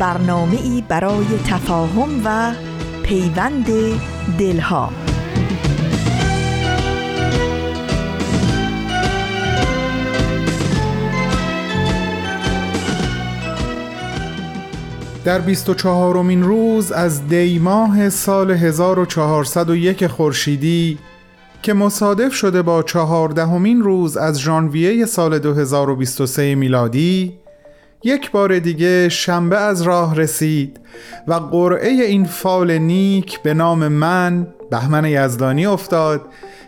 برنامه ای برای تفاهم و پیوند دلها. در 24 امین روز از دی ماه سال 1401 خورشیدی که مصادف شده با چهاردهمین روز از ژانویه سال 2023 میلادی یک بار دیگه شنبه از راه رسید و قرعه این فال نیک به نام من بهمن یزدانی افتاد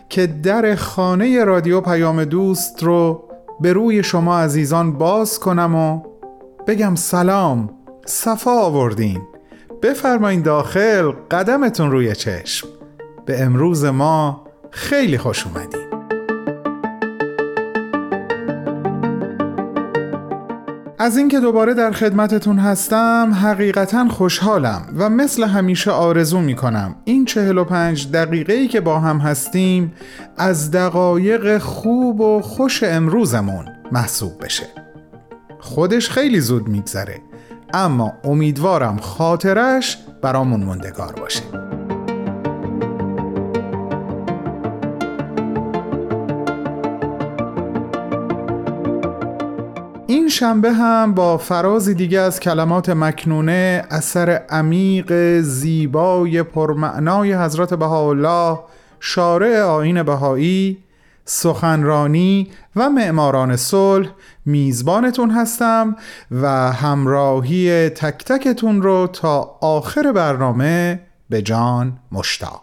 که در خانه رادیو پیام دوست رو به روی شما عزیزان باز کنم و بگم سلام صفا آوردین. بفرمایین داخل قدمتون روی چشم. به امروز ما خیلی خوش اومدین. از اینکه دوباره در خدمتتون هستم حقیقتا خوشحالم و مثل همیشه آرزو می کنم این 45 دقیقه ای که با هم هستیم از دقایق خوب و خوش امروزمون محسوب بشه. خودش خیلی زود میگذره اما امیدوارم خاطرش برامون مندگار باشه. شنبه هم با فرازی دیگه از کلمات مکنونه اثر عمیق زیبای پرمعنای حضرت بهاءالله شارع آین بهایی سخنرانی و معماران صلح میزبانتون هستم و همراهی تک تکتون رو تا آخر برنامه به جان مشتاق.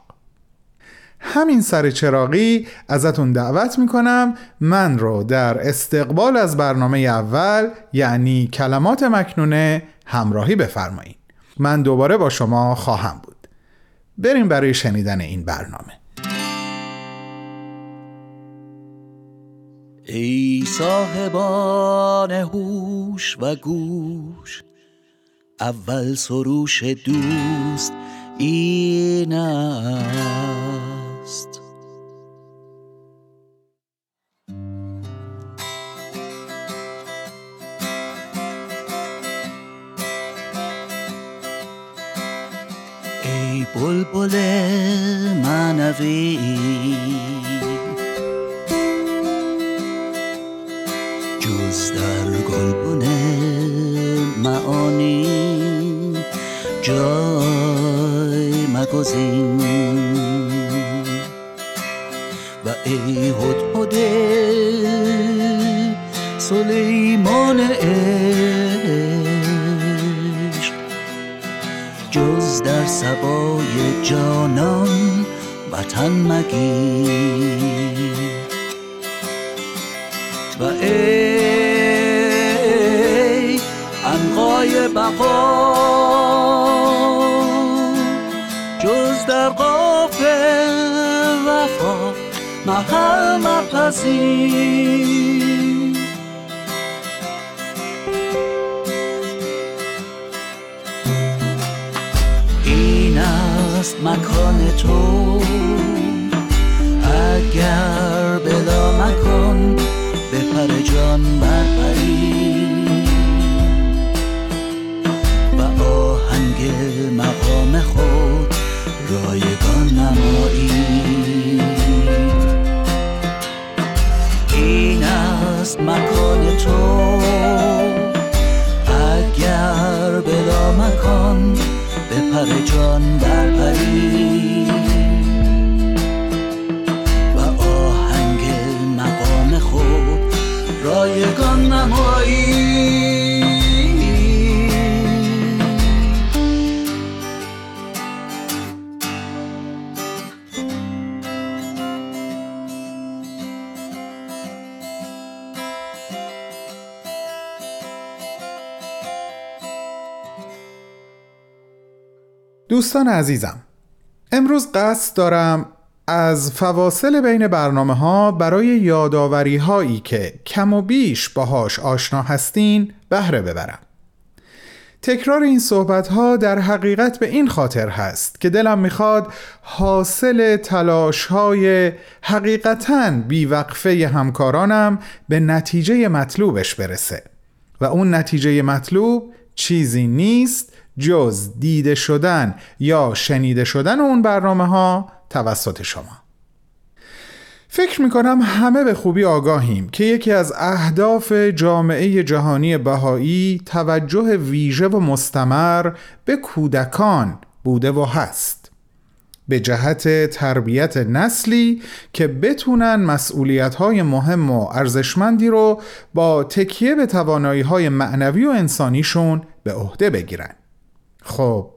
همین سر چراقی ازتون دعوت می‌کنم من رو در استقبال از برنامه اول یعنی کلمات مکنونه همراهی بفرمایید من دوباره با شما خواهم بود. بریم برای شنیدن این برنامه. ای صاحبان هوش و گوش اول سروش دوست این ای بلبل منوی جز در گلبن معانی جای مگزین. ای هد سلیمان عشق. جز در سبای جانان وطن مگیر. و ای انقای بقا محل مپذیر این است مکان تو دوستان عزیزم امروز قصد دارم از فواصل بین برنامه ها برای یاداوری هایی که کم و بیش باهاش آشنا هستین بهره ببرم. تکرار این صحبت ها در حقیقت به این خاطر هست که دلم می‌خواد حاصل تلاش های حقیقتا بیوقفه همکارانم به نتیجه مطلوبش برسه. و اون نتیجه مطلوب چیزی نیست جز دیده شدن یا شنیده شدن اون برنامه ها توسط شما. فکر می‌کنم همه به خوبی آگاهیم که یکی از اهداف جامعه جهانی بهایی توجه ویژه و مستمر به کودکان بوده و هست. به جهت تربیت نسلی که بتونن مسئولیت های مهم و ارزشمندی رو با تکیه به توانایی های معنوی و انسانیشون به عهده بگیرن. خب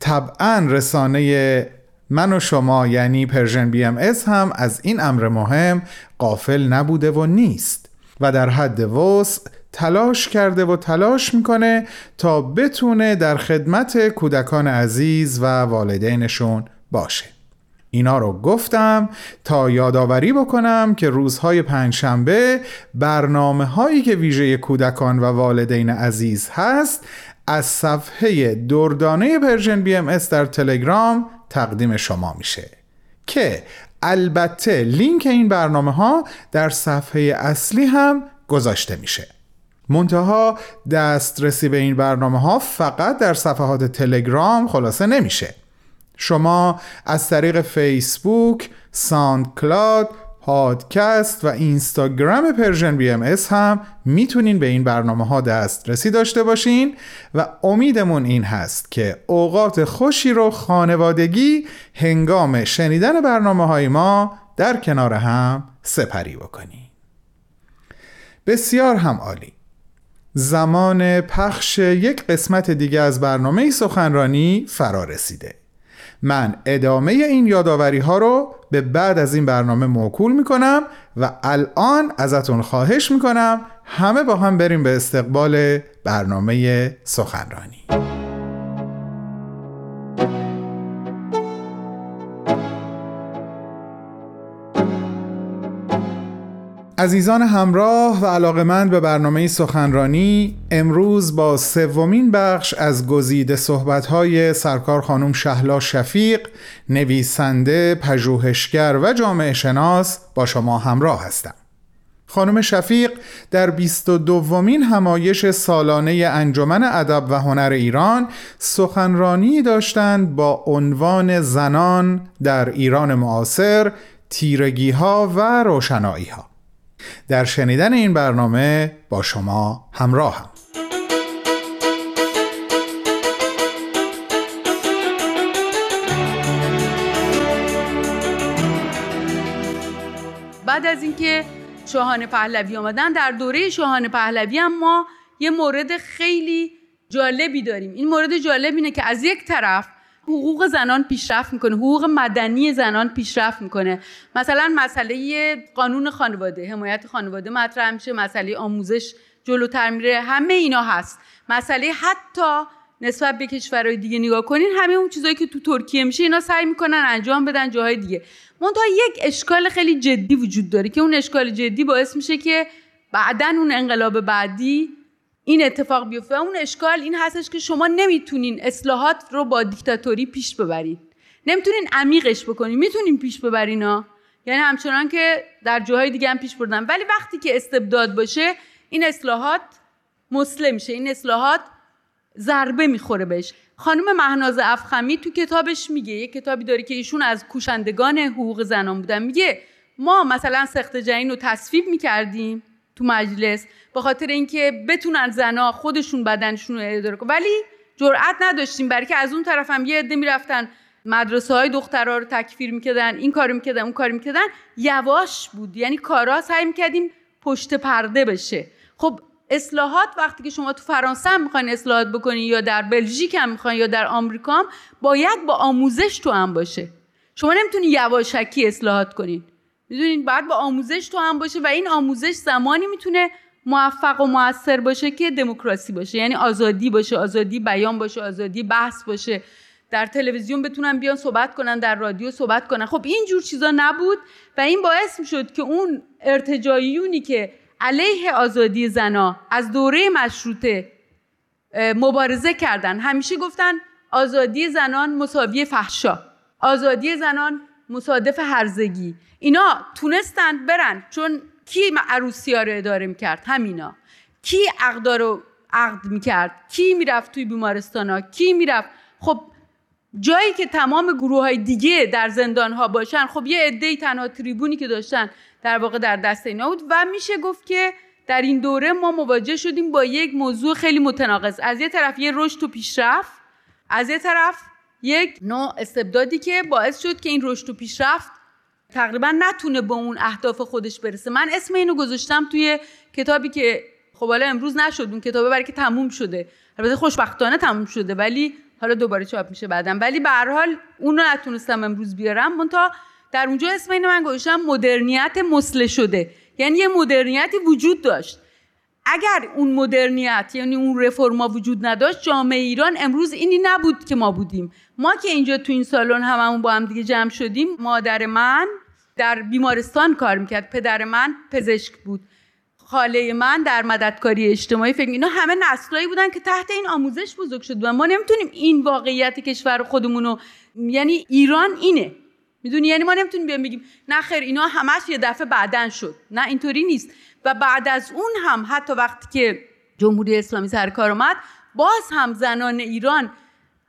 طبعا رسانه من و شما یعنی Persian BMS هم از این امر مهم غافل نبوده و نیست و در حد وسع تلاش کرده و تلاش می‌کنه تا بتونه در خدمت کودکان عزیز و والدینشون باشه. اینا رو گفتم تا یادآوری بکنم که روزهای پنجشنبه برنامه هایی که ویژه کودکان و والدین عزیز هست از صفحه دردانه Persian BMS در تلگرام تقدیم شما میشه. که البته لینک این برنامه ها در صفحه اصلی هم گذاشته میشه. منتها دسترسی به این برنامه ها فقط در صفحات تلگرام خلاصه نمیشه. شما از طریق فیسبوک، SoundCloud، پادکست و اینستاگرام Persian BMS هم می‌تونین به این برنامه ها دسترسی داشته باشین و امیدمون این هست که اوقات خوشی رو خانوادگی هنگام شنیدن برنامه های ما در کنار هم سپری بکنین. بسیار هم عالی. زمان پخش یک قسمت دیگه از برنامه سخنرانی فرا رسیده. من ادامه این یادآوری ها رو به بعد از این برنامه موکول می‌کنم و الان ازتون خواهش می‌کنم همه با هم بریم به استقبال برنامه سخنرانی. عزیزان همراه و علاقمند به برنامه سخنرانی امروز با سومین بخش از گزیده صحبت‌های سرکار خانم شهلا شفیق نویسنده، پژوهشگر و جامعه شناس با شما همراه هستم. خانم شفیق در 22 دومین همایش سالانه انجمن ادب و هنر ایران سخنرانی داشتند با عنوان زنان در ایران معاصر تیرگی ها و روشنایی ها در شنیدن این برنامه با شما همراه هم. بعد از اینکه شاهان پهلوی آمدن در دوره شاهان پهلوی هم ما یه مورد خیلی جالبی داریم این مورد جالب اینه که از یک طرف حقوق زنان پیشرفت می‌کنه حقوق مدنی زنان پیشرفت می‌کنه. مثلا مسئله قانون خانواده حمایت خانواده مطرح میشه مسئله آموزش جلوتر میره همه اینا هست. مسئله حتی نسبت به کشورهای دیگه نگاه کنین همه اون چیزایی که تو ترکیه میشه اینا سعی می‌کنن انجام بدن جاهای دیگه. منتها یک اشکال خیلی جدی وجود داره که اون اشکال جدی باعث میشه که بعدا اون انقلاب بعدی این اتفاق بیفته اون اشکال این هستش که شما نمی‌تونین اصلاحات رو با دیکتاتوری پیش ببرید نمی‌تونین عمیقش بکنین. می‌تونین پیش ببرین ها. یعنی همچنان که در جاهای دیگه هم پیش بردن. ولی وقتی که استبداد باشه این اصلاحات مسلم میشه این اصلاحات ضربه می‌خوره بهش. خانم مهناز افخمی تو کتابش میگه یه کتابی داره که ایشون از کوشندگان حقوق زنان بودن. میگه ما مثلا سخت جنین رو تصویب می‌کردیم. تو مجلس به خاطر اینکه بتونن زنا خودشون بدنشون رو اداره کنن. ولی جرأت نداشتیم برای که از اون طرف هم یه عده می‌رفتن مدرسه های دخترها رو تکفیر می‌کردن این کارو می‌کردن اون کارو می‌کردن. یواش بود یعنی کارا سعی می‌کردیم پشت پرده بشه. خب اصلاحات وقتی که شما تو فرانسه هم می‌خواین اصلاحات بکنین یا در بلژیک هم می‌خواین یا در آمریکا هم باید با آموزش تو هم باشه. شما نمی‌تونین یواشکی اصلاحات کنین. می‌دونین باید با آموزش تو هم باشه و این آموزش زمانی می‌تونه موفق و موثر باشه که دموکراسی باشه. یعنی آزادی باشه آزادی بیان باشه آزادی بحث باشه. در تلویزیون بتونن بیان صحبت کنن در رادیو صحبت کنن. خب این جور چیزا نبود و این باعث می‌شد که اون ارتجاعیونی که علیه آزادی زنا از دوره مشروطه مبارزه کردن همیشه گفتن آزادی زنان مساوی فحشا. آزادی زنان مصادف هرزگی. اینا تونستن برن چون کی عروسی ها رو اداره می‌کرد؟ همینا. کی عقدا رو عقد می‌کرد؟ کی می‌رفت توی بیمارستان ها؟ کی می‌رفت؟ خب جایی که تمام گروه های دیگه در زندان ها باشن خب یه عده تنها تریبونی که داشتن در واقع در دست اینا بود و میشه گفت که در این دوره ما مواجه شدیم با یک موضوع خیلی متناقض. از یه طرف یه رشد و پیشرفت از یه طرف یک نوع استبدادی که باعث شد که این رشد و پیشرفت تقریبا نتونه به اون اهداف خودش برسه. من اسم اینو گذاشتم توی کتابی که خب حالا امروز نشد اون کتابه برای که تموم شده. البته خوشبختانه تموم شده ولی حالا دوباره چاپ میشه بعدم ولی به هر حال اون رو نتونستم امروز بیارم. تا در اونجا اسم اینو من گذاشتم مدرنیت مسله شده یعنی یه مدرنیتی وجود داشت. اگر اون مدرنیت یعنی اون رفرما وجود نداشت جامعه ایران امروز اینی نبود که ما بودیم. ما که اینجا تو این سالن هممون با هم دیگه جمع شدیم مادر من در بیمارستان کار می‌کرد پدر من پزشک بود. خاله من در مددکاری اجتماعی فکر اینا همه نسلایی بودن که تحت این آموزش بزرگ شد و ما نمی‌تونیم این واقعیت کشور خودمونو یعنی ایران اینه. می‌دونی؟ یعنی ما نمی‌تونیم بگیم نه خیر اینا همش یه دفعه بعدن شد. نه اینطوری نیست. و بعد از اون هم حتی وقتی که جمهوری اسلامی سر کار اومد باز هم زنان ایران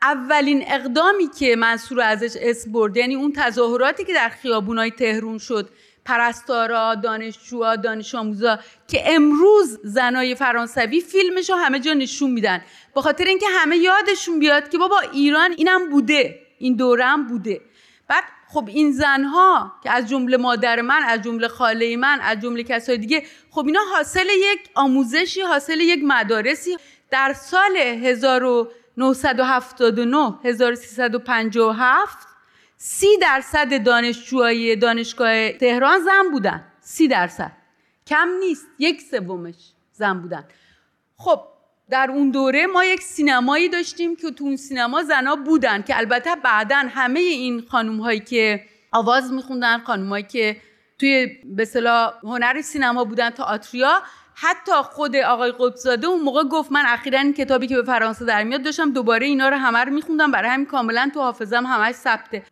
اولین اقدامی که منصور ازش اسم برد یعنی اون تظاهراتی که در خیابونای تهرون شد پرستارا دانشجوها دانش آموزا که امروز زنای فرانسوی فیلمش رو همه جا نشون میدن. به خاطر اینکه همه یادشون بیاد که بابا ایران اینم بوده این دوره هم بوده. بعد خب این زنها که از جمله مادر من از جمله خاله من از جمله کسای دیگه خب اینا حاصل یک آموزشی حاصل یک مدارسی. در سال 1979 1357 سی درصد دانشجوهای دانشگاه تهران زن بودن. سی درصد. کم نیست یک سومش زن بودن. خب در اون دوره ما یک سینمایی داشتیم که تو اون سینما زنا بودن که البته بعدا همه این خانوم هایی که آواز میخوندن خانوم هایی که توی به هنر سینما بودن آتریا حتی خود آقای قطبزاده اون موقع گفت من اخیرا این کتابی که به فرانسه در میاد داشتم دوباره اینا رو همه رو میخوندم برای همین کاملا تو حافظم همش ثبته.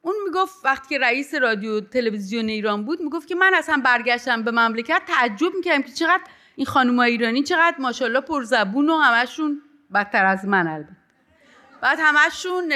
اون می‌گفت وقتی که رئیس رادیو تلویزیون ایران بود می‌گفت که من اصلا برگشتم به مملکت تعجب می‌کردم که چقدر این خانم ایرانی چقدر ماشاءالله پرزبون و همشون بدتر از من البته. بعد همشون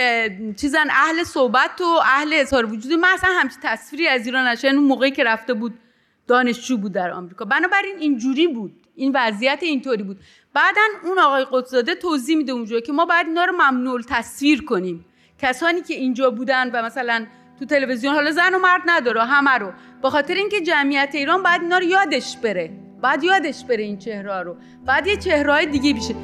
چیزن اهل صحبت و اهل اظهار وجود. من اصلا همچین تصویری از ایران نشه اون موقعی که رفته بود دانشجو بود در آمریکا. بنابراین اینجوری بود. این وضعیت اینطوری بود. بعدا اون آقای قدسزاده توضیح میده اونجا که ما باید اینا رو ممنوع تصویر کنیم. کسانی که اینجا بودن و مثلا تو تلویزیون حالا زن و مرد نداره همه رو. به خاطر اینکه جمعیت ایران باید اینا رو یادش بره. بعد یادش بره این چهره رو. بعد یه چهره دیگه بیشه.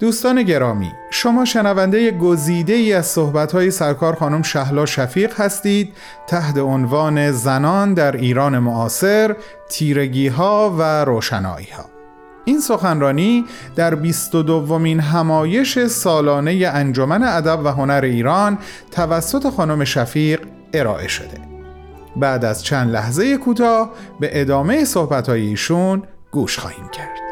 دوستان گرامی شما شنونده گزیده ای از صحبت‌های سرکار خانم شهلا شفیق هستید تحت عنوان زنان در ایران معاصر تیرگی ها و روشنایی ها این سخنرانی در 22 دومین همایش سالانه انجمن ادب و هنر ایران توسط خانم شفیق ارائه شده. بعد از چند لحظه کوتاه به ادامه صحبت‌های ایشون گوش خواهیم کرد.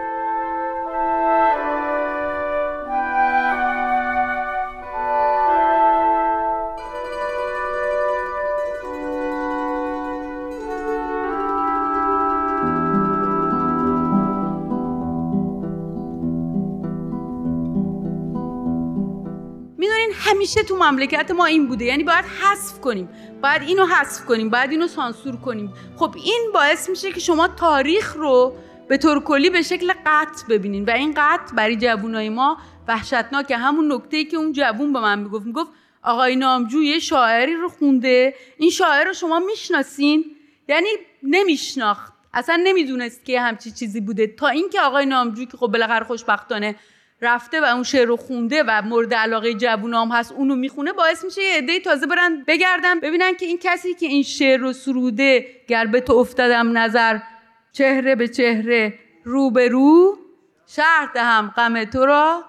همیشه تو مملکت ما این بوده. یعنی باید حذف کنیم. باید اینو حذف کنیم باید اینو سانسور کنیم. خب این باعث میشه که شما تاریخ رو به طور کلی به شکل قطع ببینین و این قطع برای جوونای ما وحشتناکه. همون نکته ای که اون جوون به من می‌گفت می‌گفت آقای نامجو یه شاعری رو خونده. این شاعر رو شما می‌شناسین؟ یعنی نمیشناخت. اصلا نمی‌دونست که همچی چیزی بوده. تا اینکه آقای نامجو که خب بالاخره خوشبختانه رفته و اون شعر رو خونده و مورد علاقه جوونام هست اونو می‌خونه باعث میشه یه عده تازه برن بگردن ببینن که این کسی که این شعر رو سروده گر به تو افتادم نظر چهره به چهره رو به رو شهر دهم غم تو را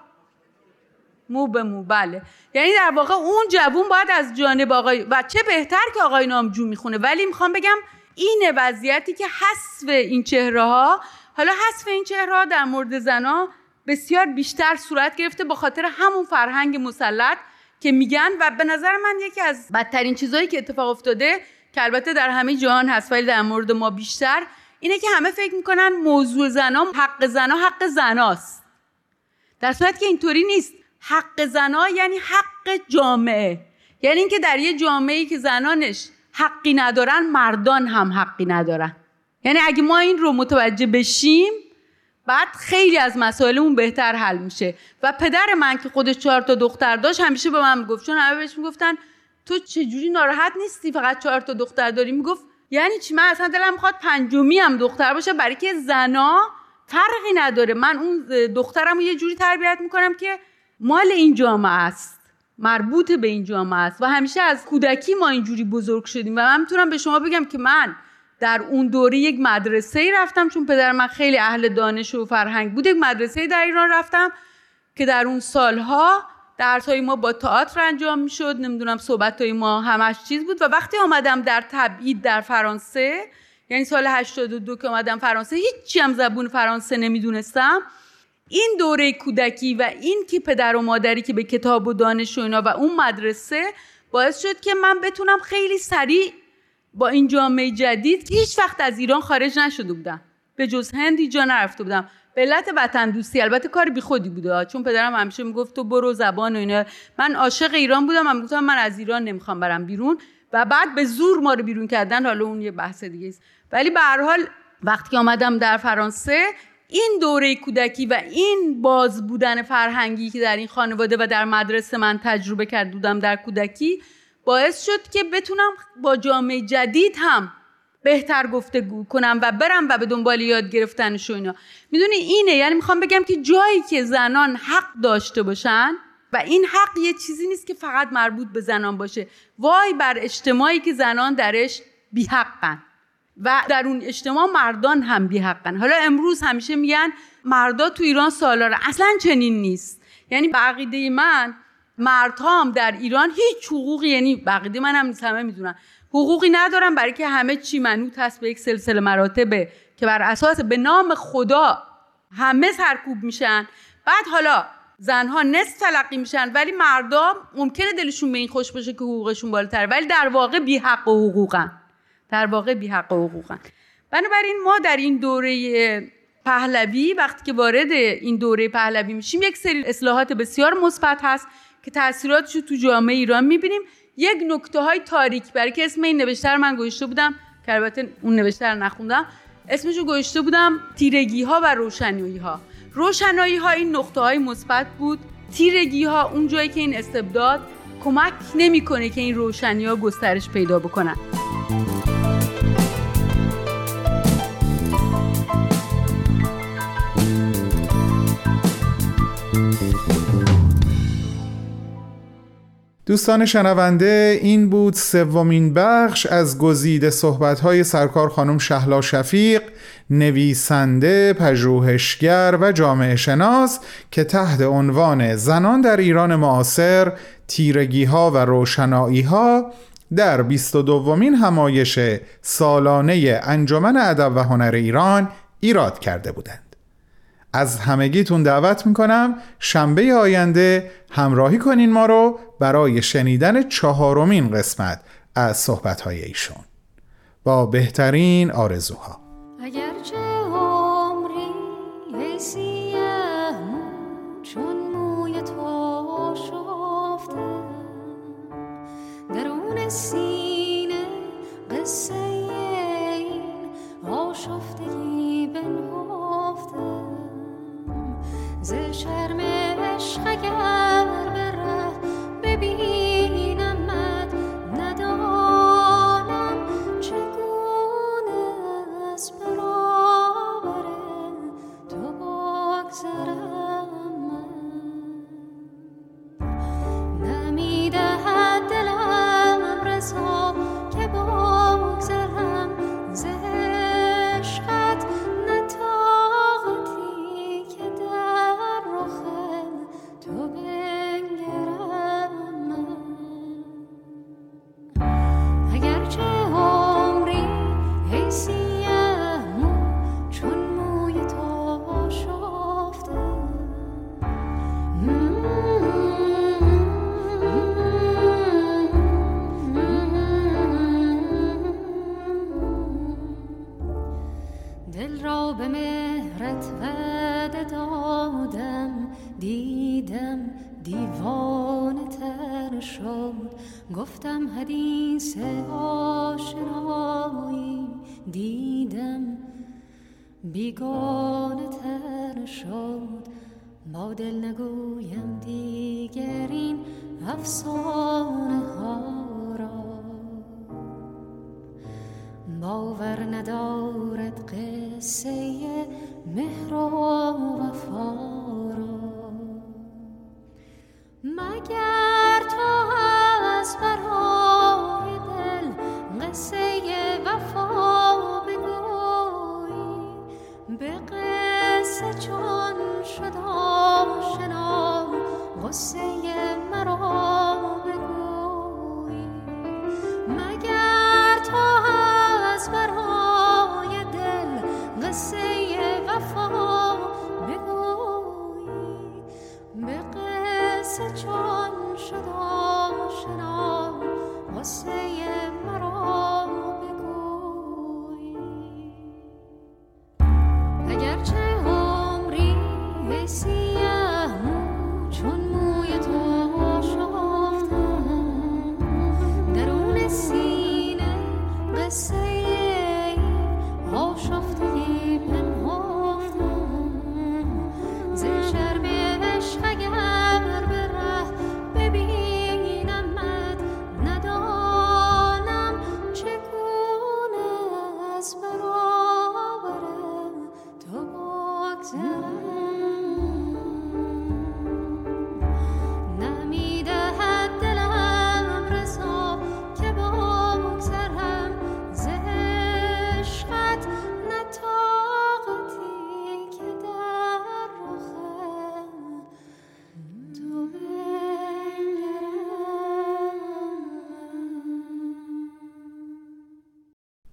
مو به مو بله. یعنی در واقع اون جوون باید از جانب آقای و چه بهتر که آقای نامجو می‌خونه. ولی می‌خوام بگم اینه وضعیتی که حذف این چهره ها حالا حذف این چهره ها در مورد زنا بسیار بیشتر صورت گرفته با خاطر همون فرهنگ مسلط که میگن و به نظر من یکی از بدترین چیزهایی که اتفاق افتاده که البته در همه جهان هست ولی در مورد ما بیشتر اینه که همه فکر می‌کنن موضوع زنا حق زنا حق زناست. در صورت که اینطوری نیست. حق زنا یعنی حق جامعه. یعنی اینکه در یه جامعه که زنانش حقی ندارن مردان هم حقی ندارن. یعنی اگه ما این رو متوجه بشیم بعد خیلی از مسائلمون بهتر حل میشه. و پدر من که خودش چهار تا دختر داشت همیشه به من می‌گفت چون همه بهش می‌گفتن تو چجوری ناراحت نیستی؟ فقط چهار تا دختر داری؟ می‌گفت یعنی چی؟ من اصلا دلم می‌خواد پنجمی هم دختر باشه برای که زنا فرقی نداره. من اون دخترم رو یه جوری تربیت می‌کنم که مال این جامعه است. مربوط به این جامعه است. و همیشه از کودکی ما اینجوری بزرگ شدیم. و من می‌تونم به شما بگم که من در اون دوره یک مدرسه ای رفتم چون پدر من خیلی اهل دانش و فرهنگ بود یک مدرسه در ایران رفتم که در اون سالها درسای ما با تئاتر انجام می‌شد نمی‌دونم صحبت های ما همش چیز بود. و وقتی آمدم در تبعید در فرانسه یعنی سال 82 که آمدم فرانسه هیچی هم زبون فرانسه نمی‌دونستم. این دوره کودکی و این که پدر و مادری که به کتاب و دانش و اینا و اون مدرسه باعث شد که من بتونم خیلی سریع با این جامعه جدید هیچ وقت از ایران خارج نشده بودم. به جز هندی جا نرفته بودم. به علت وطن دوستی البته کار بی خودی بوده چون پدرم همیشه می‌گفت تو برو زبان و اینا. من عاشق ایران بودم. من گفتم من از ایران نمی‌خوام برم بیرون. و بعد به زور ما رو بیرون کردن. حالا اون یه بحث دیگه است. ولی به هر حال وقتی آمدم در فرانسه این دوره کودکی و این باز بودن فرهنگی که در این خانواده و در مدرسه من تجربه کرده بودم در کودکی باعث شد که بتونم با جامعه جدید هم بهتر گفتگو کنم و برم و به دنبال یاد گرفتنش و اینا. می‌دونی اینه یعنی می‌خوام بگم که جایی که زنان حق داشته باشن و این حق یه چیزی نیست که فقط مربوط به زنان باشه. وای بر اجتماعی که زنان درش بیحقن و در اون اجتماع مردان هم بیحقن. حالا امروز همیشه میگن مردا تو ایران سالاره. اصلا چنین نیست. یعنی به عقیده من مردها هم در ایران هیچ حقوقی یعنی بقیده من هم همه می‌دونن حقوقی ندارن برای که همه چی منوط هست به یک سلسله مراتبه که بر اساس به نام خدا همه سرکوب میشن. بعد حالا زنها نصف تلقی میشن ولی مردا ممکنه دلشون به این خوش باشه که حقوقشون بالاتر ولی در واقع بی حق و حقوقن. در واقع بی حق و حقوقن. بنابراین ما در این دوره پهلوی وقتی که وارد این دوره پهلوی میشیم یک سری اصلاحات بسیار مثبت هست که تاثیراتش رو تو جامعه ایران می‌بینیم. یک نکته های تاریک برای که اسم این نوشته من گوشته بودم که البته اون نوشته رو نخوندم. اسمش رو گوشته بودم تیرگی ها و روشنایی ها روشنایی ها این نقطه های مثبت بود. تیرگی ها اون جایی که این استبداد کمک نمی‌کنه که این روشنی ها گسترش پیدا بکنن. دوستان شنونده این بود سومین بخش از گزیده صحبت‌های سرکار خانم شهلا شفیق نویسنده، پژوهشگر و جامعه شناس که تحت عنوان زنان در ایران معاصر تیرگی ها و روشنایی ها در 22 دومین همایش سالانه انجمن ادب و هنر ایران ایراد کرده بودند. از همگیتون دعوت می‌کنم شنبه آینده همراهی کنین ما رو برای شنیدن چهارمین قسمت از صحبتهای ایشون. با بهترین آرزوها. اگرچه عمری چون موی تو شفته درون سینه قصه این آشفتگی افسانه ها را باور ندارد قصه مهر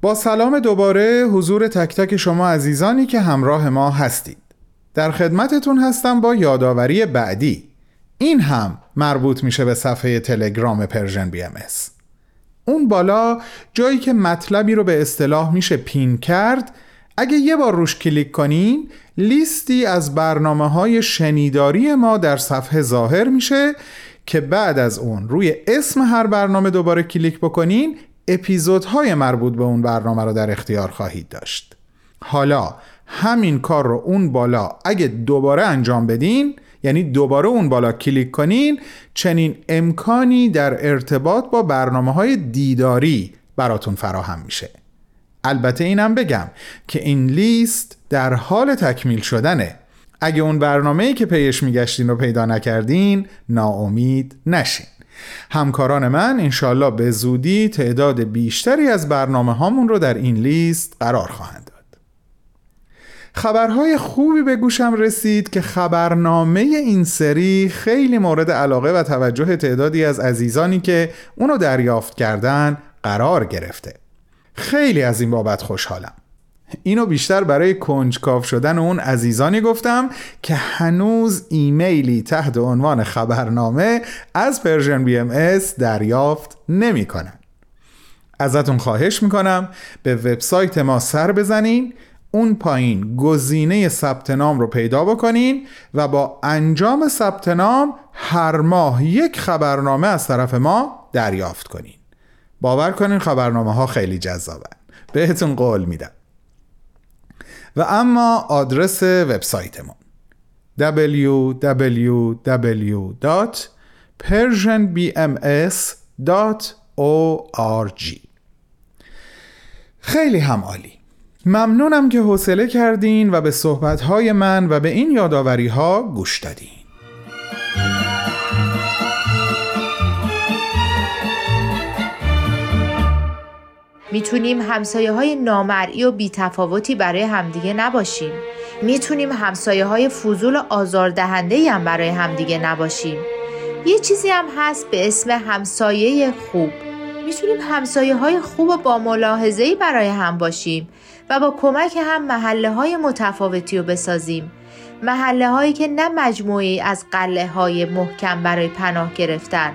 با سلام دوباره حضور تک تک شما عزیزانی که همراه ما هستید. در خدمتتون هستم با یادآوری بعدی این هم مربوط میشه به صفحه تلگرام Persian BMS. اون بالا جایی که مطلبی رو به اصطلاح میشه pin کرد اگه یه بار روش کلیک کنین لیستی از برنامه های شنیداری ما در صفحه ظاهر میشه که بعد از اون روی اسم هر برنامه دوباره کلیک بکنین اپیزودهای مربوط به اون برنامه رو در اختیار خواهید داشت حالا همین کار رو اون بالا اگه دوباره انجام بدین یعنی دوباره اون بالا کلیک کنین چنین امکانی در ارتباط با برنامه های دیداری براتون فراهم میشه. البته اینم بگم که این لیست در حال تکمیل شدنه. اگه اون برنامه‌ای که پیش میگشتین رو پیدا نکردین ناامید نشین. همکاران من انشالله به زودی تعداد بیشتری از برنامه هامون رو در این لیست قرار خواهند. خبرهای خوبی به گوشم رسید که خبرنامه این سری خیلی مورد علاقه و توجه تعدادی از عزیزانی که اونو دریافت کردن قرار گرفته خیلی از این بابت خوشحالم اینو بیشتر برای کنجکاو شدن اون عزیزانی گفتم که هنوز ایمیلی تحت عنوان خبرنامه از Persian BMS دریافت نمی کنن. ازتون خواهش می‌کنم به وبسایت ما سر بزنین اون پایین گزینه ثبت نام رو پیدا بکنین و با انجام ثبت نام هر ماه یک خبرنامه از طرف ما دریافت کنین. باور کنین خبرنامه ها خیلی جذابن. بهتون قول میدم. و اما آدرس وبسایتمون. www.persianbms.org خیلی هم عالی. ممنونم که حوصله کردین و به صحبتهای من و به این یادآوری ها گوش دادین. می‌تونیم همسایه های نامرئی و بیتفاوتی برای همدیگه نباشیم. می‌تونیم همسایه های فضول و آزاردهنده هم برای همدیگه نباشیم. یه چیزی هم هست به اسم همسایه خوب. می‌تونیم همسایه های خوب و با ملاحظه‌ای برای هم باشیم و با کمک هم محله های متفاوتی رو بسازیم. محله هایی که نه مجموعی از قله های محکم برای پناه گرفتن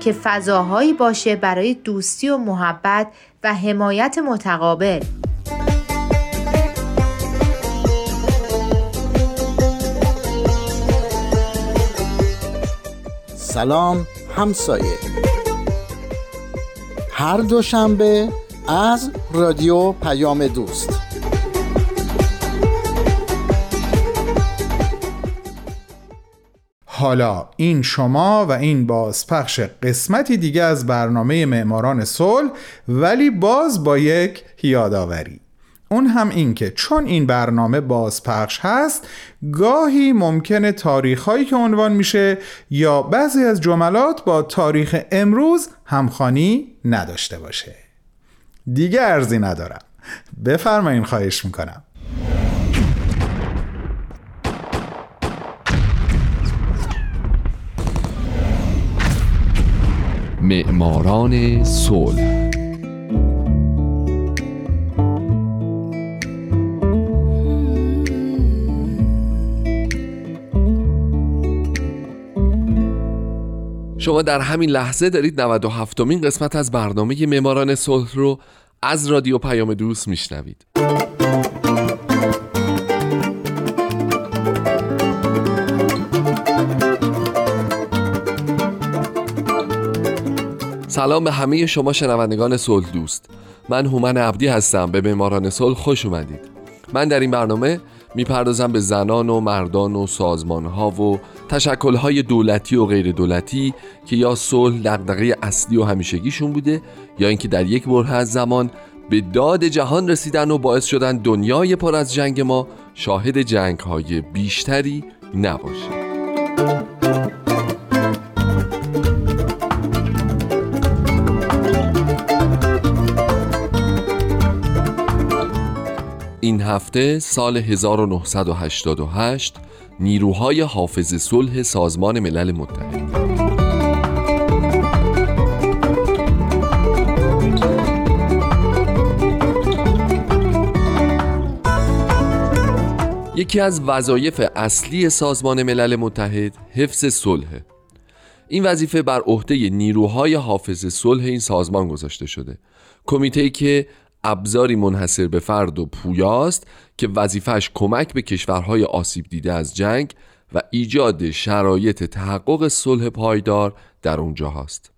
که فضاهایی باشه برای دوستی و محبت و حمایت متقابل. سلام همسایه. هر دوشنبه از رادیو پیام دوست. حالا این شما و این بازپخش قسمتی دیگه از برنامه معماران صلح ولی باز با یک یادآوری. اون هم این که چون این برنامه بازپخش هست گاهی ممکنه تاریخ هایی که عنوان میشه یا بعضی از جملات با تاریخ امروز همخانی نداشته باشه. دیگه ارزی ندارم. بفرمایین خواهش می‌کنم. معماران صلح شما در همین لحظه دارید 97 مین قسمت از برنامه معماران صلح رو از رادیو پیام دوست میشنوید. سلام به همه شما شنوندگان صلح دوست. من هومن عبدی هستم. به معماران صلح خوش اومدید. من در این برنامه می‌پردازم به زنان و مردان و سازمان ها و تشکل های دولتی و غیر دولتی که یا صلح دغدغه اصلی و همیشگیشون بوده یا اینکه در یک بره از زمان به داد جهان رسیدن و باعث شدن دنیای پر از جنگ ما شاهد جنگ های بیشتری نباشه. این هفته سال 1988 نیروهای حافظ صلح سازمان ملل متحد. یکی از وظایف اصلی سازمان ملل متحد حفظ صلح. این وظیفه بر عهده نیروهای حافظ صلح این سازمان گذاشته شده. کمیته که ابزاری منحصر به فرد و پویاست که وظیفش کمک به کشورهای آسیب دیده از جنگ و ایجاد شرایط تحقق صلح پایدار در اونجا هست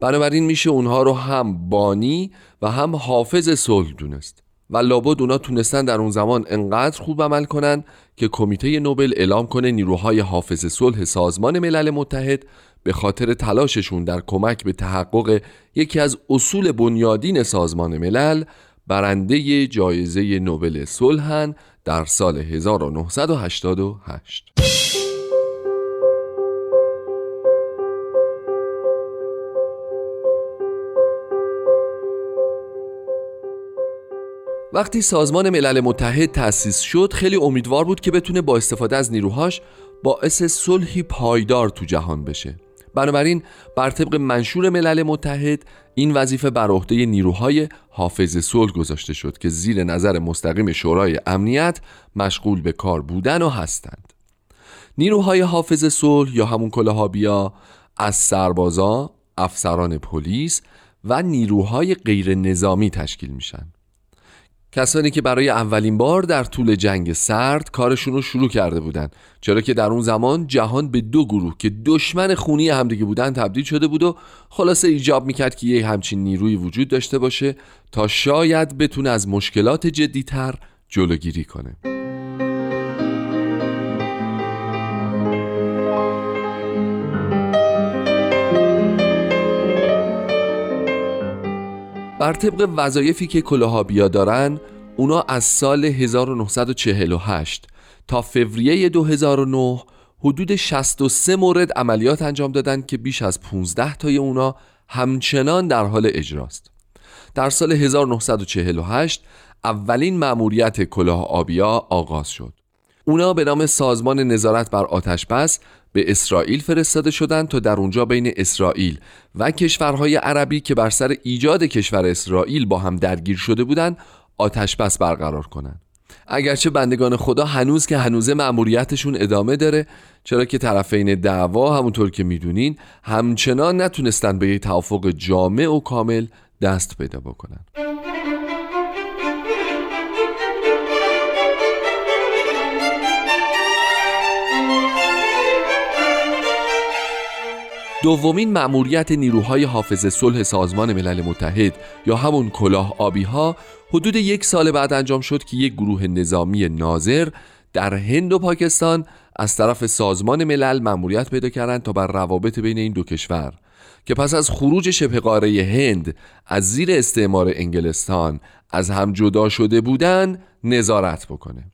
بنابراین میشه اونها رو هم بانی و هم حافظ صلح دونست و لابد اونا تونستن در اون زمان انقدر خوب عمل کنن که کمیته نوبل اعلام کنه نیروهای حافظ صلح سازمان ملل متحد به خاطر تلاششون در کمک به تحقق یکی از اصول بنیادین سازمان ملل برنده جایزه نوبل صلحن در سال 1988 وقتی سازمان ملل متحد تأسیس شد خیلی امیدوار بود که بتونه با استفاده از نیروهاش باعث صلحی پایدار تو جهان بشه. بنابراین بر طبق منشور ملل متحد این وظیفه بر عهده نیروهای حافظ صلح گذاشته شد که زیر نظر مستقیم شورای امنیت مشغول به کار بودن و هستند. نیروهای حافظ صلح یا همون کلاهابیا از سربازا، افسران پلیس و نیروهای غیر نظامی تشکیل میشن. کسانی که برای اولین بار در طول جنگ سرد کارشون رو شروع کرده بودند چرا که در اون زمان جهان به دو گروه که دشمن خونی همدیگه بودن تبدیل شده بود و خلاصه ایجاب می‌کرد که یه همچین نیروی وجود داشته باشه تا شاید بتونه از مشکلات جدیتر جلوگیری کنه. بر طبق وظایفی که کلاهابیا دارن اونا از سال 1948 تا فوریه 2009 حدود 63 مورد عملیات انجام دادن که بیش از 15 تای اونا همچنان در حال اجراست. در سال 1948 اولین مأموریت کلاه آبیا آغاز شد. اونا به نام سازمان نظارت بر آتش بس به اسرائیل فرستاده شدند تا در اونجا بین اسرائیل و کشورهای عربی که بر سر ایجاد کشور اسرائیل با هم درگیر شده بودند آتش بس برقرار کنند. اگرچه بندگان خدا هنوز که هنوزه مأموریتشون ادامه داره چرا که طرفین دعوا همونطور که می‌دونین همچنان نتونستن به یک توافق جامع و کامل دست پیدا بکنن. دومین مأموریت نیروهای حافظ صلح سازمان ملل متحد یا همون کلاه آبی ها حدود یک سال بعد انجام شد که یک گروه نظامی ناظر در هند و پاکستان از طرف سازمان ملل مأموریت پیدا کردند تا بر روابط بین این دو کشور که پس از خروج شبه قاره هند از زیر استعمار انگلستان از هم جدا شده بودند نظارت بکنه.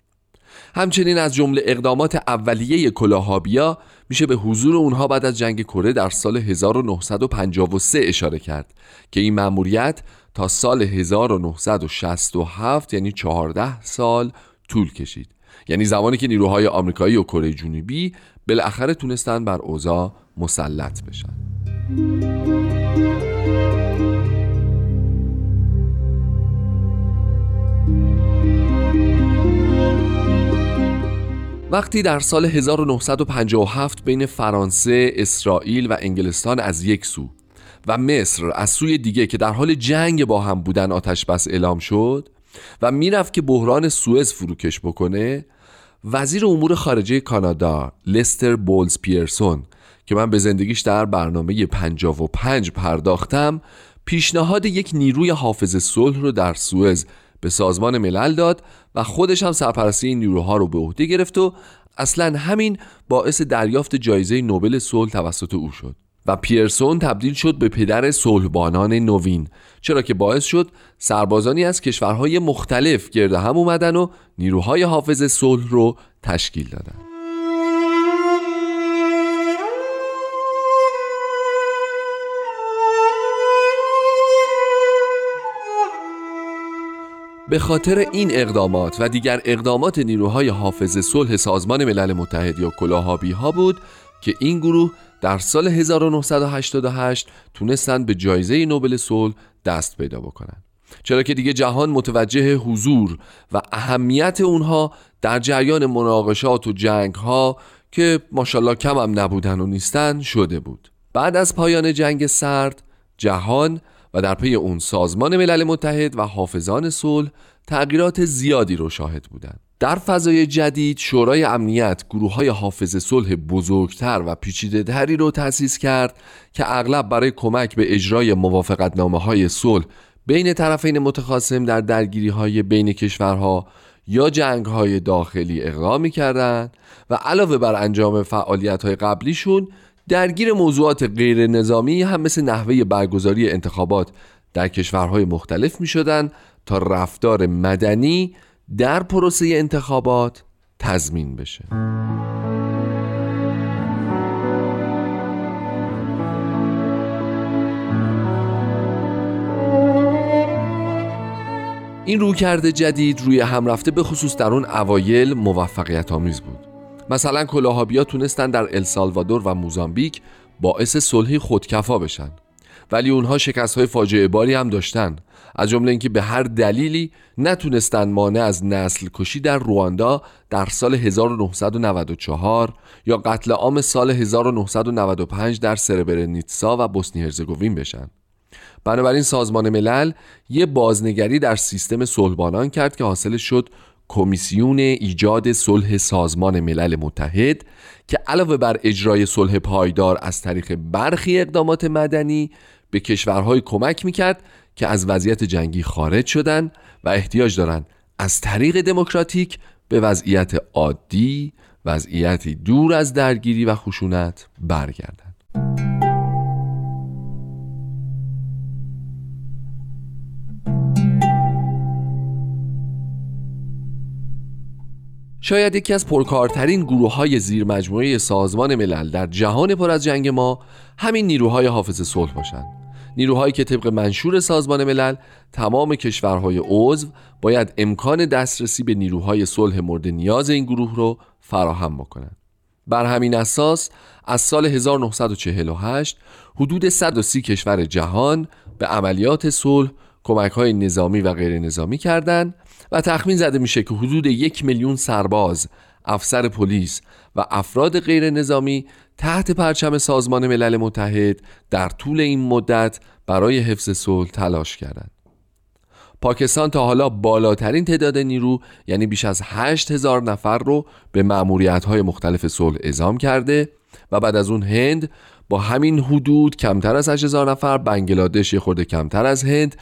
همچنین از جمله اقدامات اولیه کلاهابیا میشه به حضور اونها بعد از جنگ کره در سال 1953 اشاره کرد که این مأموریت تا سال 1967 یعنی 14 سال طول کشید. یعنی زمانی که نیروهای آمریکایی و کره جنوبی بالاخره تونستن بر اوضاع مسلط بشن. وقتی در سال 1957 بین فرانسه، اسرائیل و انگلستان از یک سو و مصر از سوی دیگه که در حال جنگ با هم بودن آتش بس اعلام شد و می‌رفت که بحران سوئز فروکش بکنه وزیر امور خارجه کانادا لستر بولز پیرسون که من به زندگیش در برنامه 55 پرداختم پیشنهاد یک نیروی حافظ صلح رو در سوئز به سازمان ملل داد و خودش هم سرپرستی این نیروها رو به عهده گرفت و اصلا همین باعث دریافت جایزه نوبل صلح توسط او شد و پیرسون تبدیل شد به پدر صلحبانان نوین چرا که باعث شد سربازانی از کشورهای مختلف گرد هم اومدن و نیروهای حافظ صلح رو تشکیل دادن. به خاطر این اقدامات و دیگر اقدامات نیروهای حافظ صلح سازمان ملل متحد یا کلاهابی ها بود که این گروه در سال 1988 تونستند به جایزه نوبل صلح دست پیدا بکنند چرا که دیگه جهان متوجه حضور و اهمیت اونها در جریان مناقشات و جنگ ها که ماشاءالله کم هم نبودن و نیستن شده بود. بعد از پایان جنگ سرد جهان و در پی اون سازمان ملل متحد و حافظان صلح تغییرات زیادی رو شاهد بودند. در فضای جدید شورای امنیت گروه های حافظ صلح بزرگتر و پیچیده رو تأسیس کرد که اغلب برای کمک به اجرای موافقت نامه های صلح بین طرفین متخاصم در درگیری های بین کشورها یا جنگ های داخلی اقدام کردند و علاوه بر انجام فعالیت های قبلیشون درگیر موضوعات غیر نظامی هم مثل نحوه برگزاری انتخابات در کشورهای مختلف می شدن تا رفتار مدنی در پروسه انتخابات تضمین بشه. این رویکرد جدید روی هم رفته به خصوص در اون اوایل موفقیت آمیز بود. مثلا کلاهابیا تونستن در السالوادور و موزامبیک باعث صلحی خودکفا بشن. ولی اونها شکست های فاجعه باری هم داشتن. از جمله اینکه به هر دلیلی نتونستن مانع از نسل کشی در رواندا در سال 1994 یا قتل عام سال 1995 در سربرنیتسا و بوسنی هرزگوین بشن. بنابراین سازمان ملل یه بازنگری در سیستم صلحبانان کرد که حاصل شد کمیسیون ایجاد صلح سازمان ملل متحد که علاوه بر اجرای صلح پایدار از طریق برخی اقدامات مدنی به کشورهای کمک می‌کرد که از وضعیت جنگی خارج شدن و احتیاج دارند از طریق دموکراتیک به وضعیت عادی وضعیتی دور از درگیری و خشونت برگردند. شاید یکی از پرکارترین گروه های زیر مجموعه سازمان ملل در جهان پر از جنگ ما همین نیروهای حافظ صلح باشند. نیروهایی که طبق منشور سازمان ملل تمام کشورهای عضو باید امکان دسترسی به نیروهای صلح مورد نیاز این گروه رو فراهم بکنند. بر همین اساس از سال 1948 حدود 130 کشور جهان به عملیات صلح کمک های نظامی و غیر نظامی کردند و تخمین زده میشه که حدود یک میلیون سرباز، افسر پلیس و افراد غیر نظامی تحت پرچم سازمان ملل متحد در طول این مدت برای حفظ صلح تلاش کردند. پاکستان تا حالا بالاترین تعداد نیرو یعنی بیش از 8000 نفر رو به معمولیت های مختلف صلح اعزام کرده و بعد از اون هند با همین حدود کمتر از 8000 نفر بنگلادش یه خورده کمتر از هند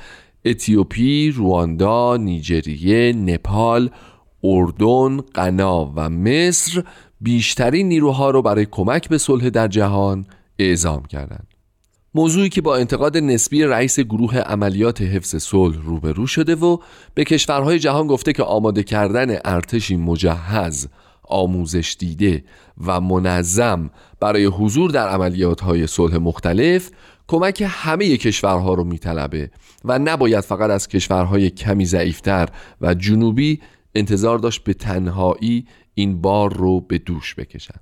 اتیوپی، رواندا، نیجریه، نپال، اردن، غنا و مصر بیشترین نیروها رو برای کمک به صلح در جهان اعزام کردند. موضوعی که با انتقاد نسبی رئیس گروه عملیات حفظ صلح روبرو شده و به کشورهای جهان گفته که آماده کردن ارتشی مجهز آموزش دیده و منظم برای حضور در عملیات های صلح مختلف کمک همه کشورها رو میطلبه و نباید فقط از کشورهای کمی ضعیفتر و جنوبی انتظار داشت به تنهایی این بار رو به دوش بکشن.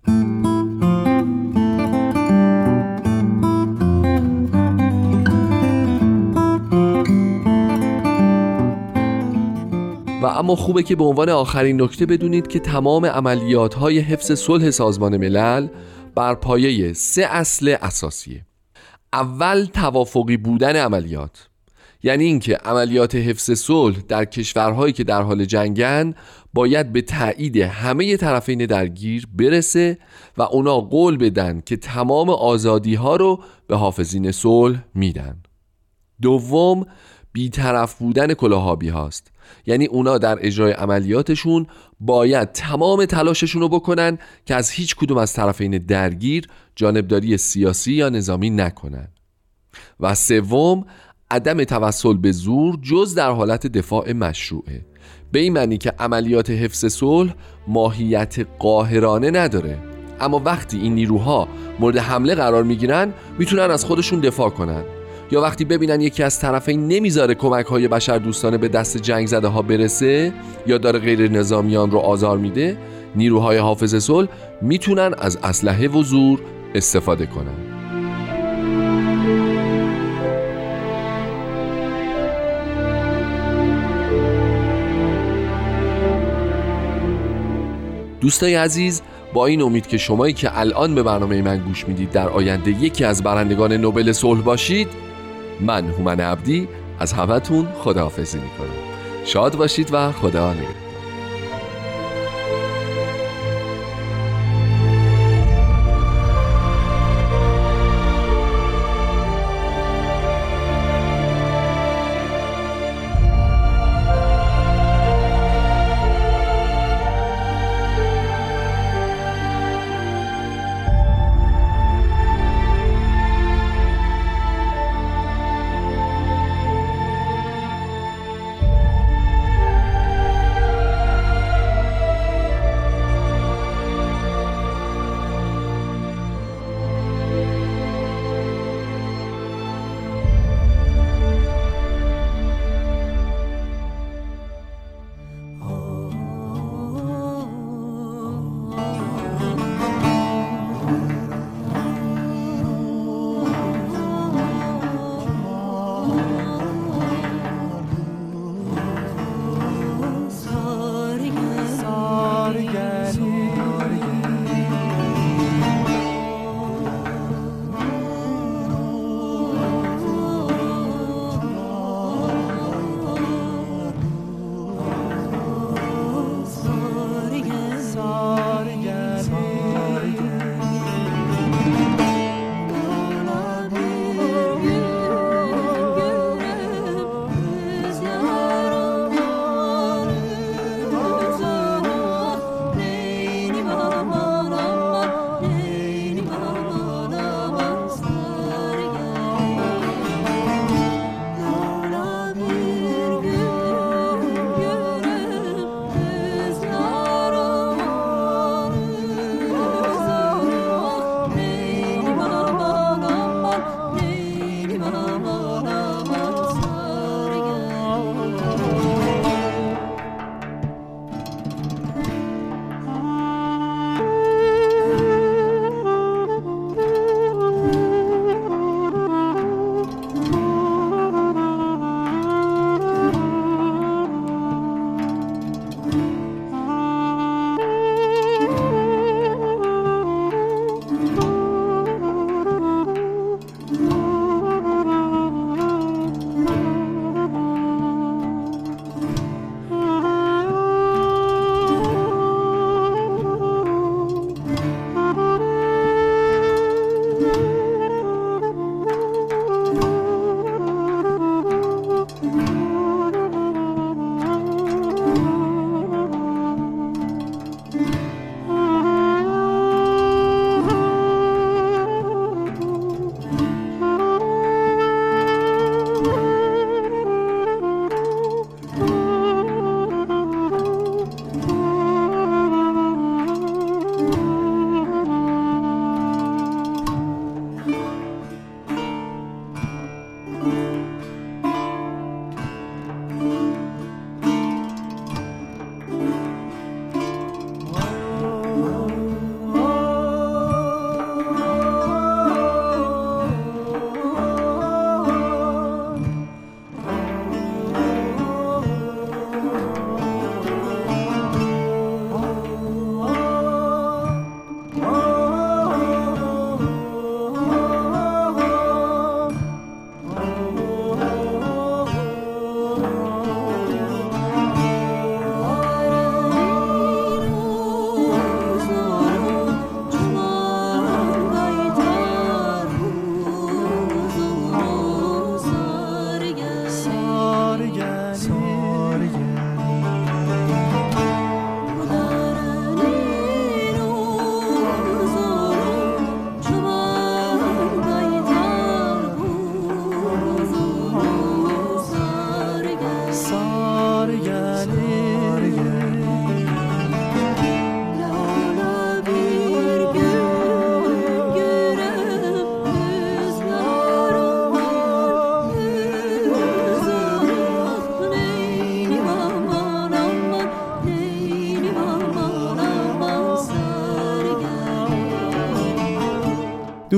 و اما خوبه که به عنوان آخرین نکته بدونید که تمام عملیات های حفظ صلح سازمان ملل بر پایه سه اصل اساسیه. اول توافقی بودن عملیات. یعنی اینکه عملیات حفظ صلح در کشورهایی که در حال جنگن باید به تایید همه طرفین درگیر برسه و اونا قول بدن که تمام آزادی ها رو به حافظین صلح میدن. دوم بیطرف بودن کلاهابی هاست. یعنی اونا در اجرای عملیاتشون باید تمام تلاششون رو بکنن که از هیچ کدوم از طرفین درگیر جانبداری سیاسی یا نظامی نکنن. و سوم عدم توسل به زور جز در حالت دفاع مشروعه. به این معنی که عملیات حفظ صلح ماهیت قاهرانه نداره. اما وقتی این نیروها مورد حمله قرار می‌گیرن می‌تونن از خودشون دفاع کنن. یا وقتی ببینن یکی از طرفین نمی‌ذاره کمک های بشر دوستانه به دست جنگ زده ها برسه یا داره غیر نظامیان رو آزار میده نیروهای حافظ صلح می‌تونن از اسلحه و زور استفاده کنن. دوستای عزیز با این امید که شمایی که الان به برنامه من گوش می‌دید در آینده یکی از برندگان نوبل صلح باشید من هومن عبدی از همتون خداحافظی می‌کنم. شاد باشید و خدا نگهدار.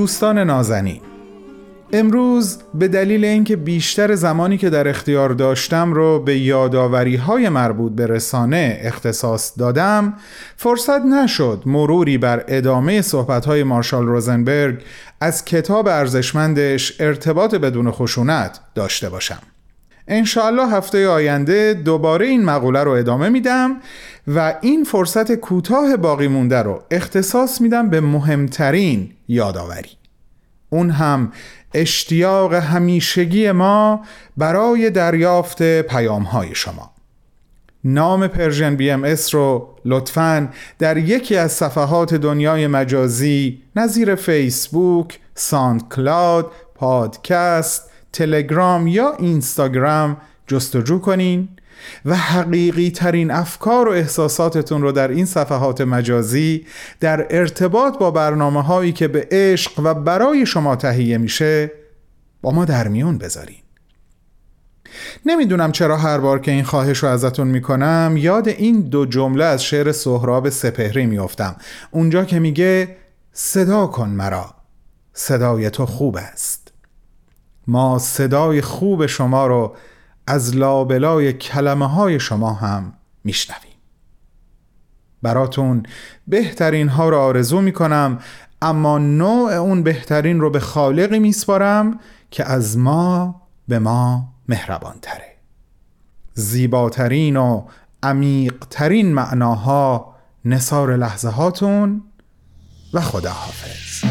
دوستان نازنین. امروز به دلیل اینکه بیشتر زمانی که در اختیار داشتم رو به یاداوری های مربوط به رسانه اختصاص دادم فرصت نشد مروری بر ادامه صحبت های مارشال روزنبرگ از کتاب ارزشمندش ارتباط بدون خشونت داشته باشم. انشاءالله هفته آینده دوباره این مقوله رو ادامه میدم و این فرصت کوتاه باقی مونده رو اختصاص میدم به مهمترین یادآوری. اون هم اشتیاق همیشگی ما برای دریافت پیام های شما. نام Persian BMS رو لطفا در یکی از صفحات دنیای مجازی نظیر فیسبوک، SoundCloud، پادکست، تلگرام یا اینستاگرام جستجو کنین و حقیقی ترین افکار و احساساتتون رو در این صفحات مجازی در ارتباط با برنامه هایی که به عشق و برای شما تهیه میشه با ما در میون بذارین. نمی‌دونم چرا هر بار که این خواهش رو ازتون می‌کنم یاد این دو جمله از شعر سهراب سپهری میافتم. اونجا که میگه صدا کن مرا صدای تو خوب است. ما صدای خوب شما رو از لابلای کلمه های شما هم میشنویم. براتون بهترین ها رو آرزو می‌کنم اما نوع اون بهترین رو به خالقی میسپارم که از ما به ما مهربان تره زیباترین و عمیقترین معناها نصار لحظه هاتون و خداحافظ.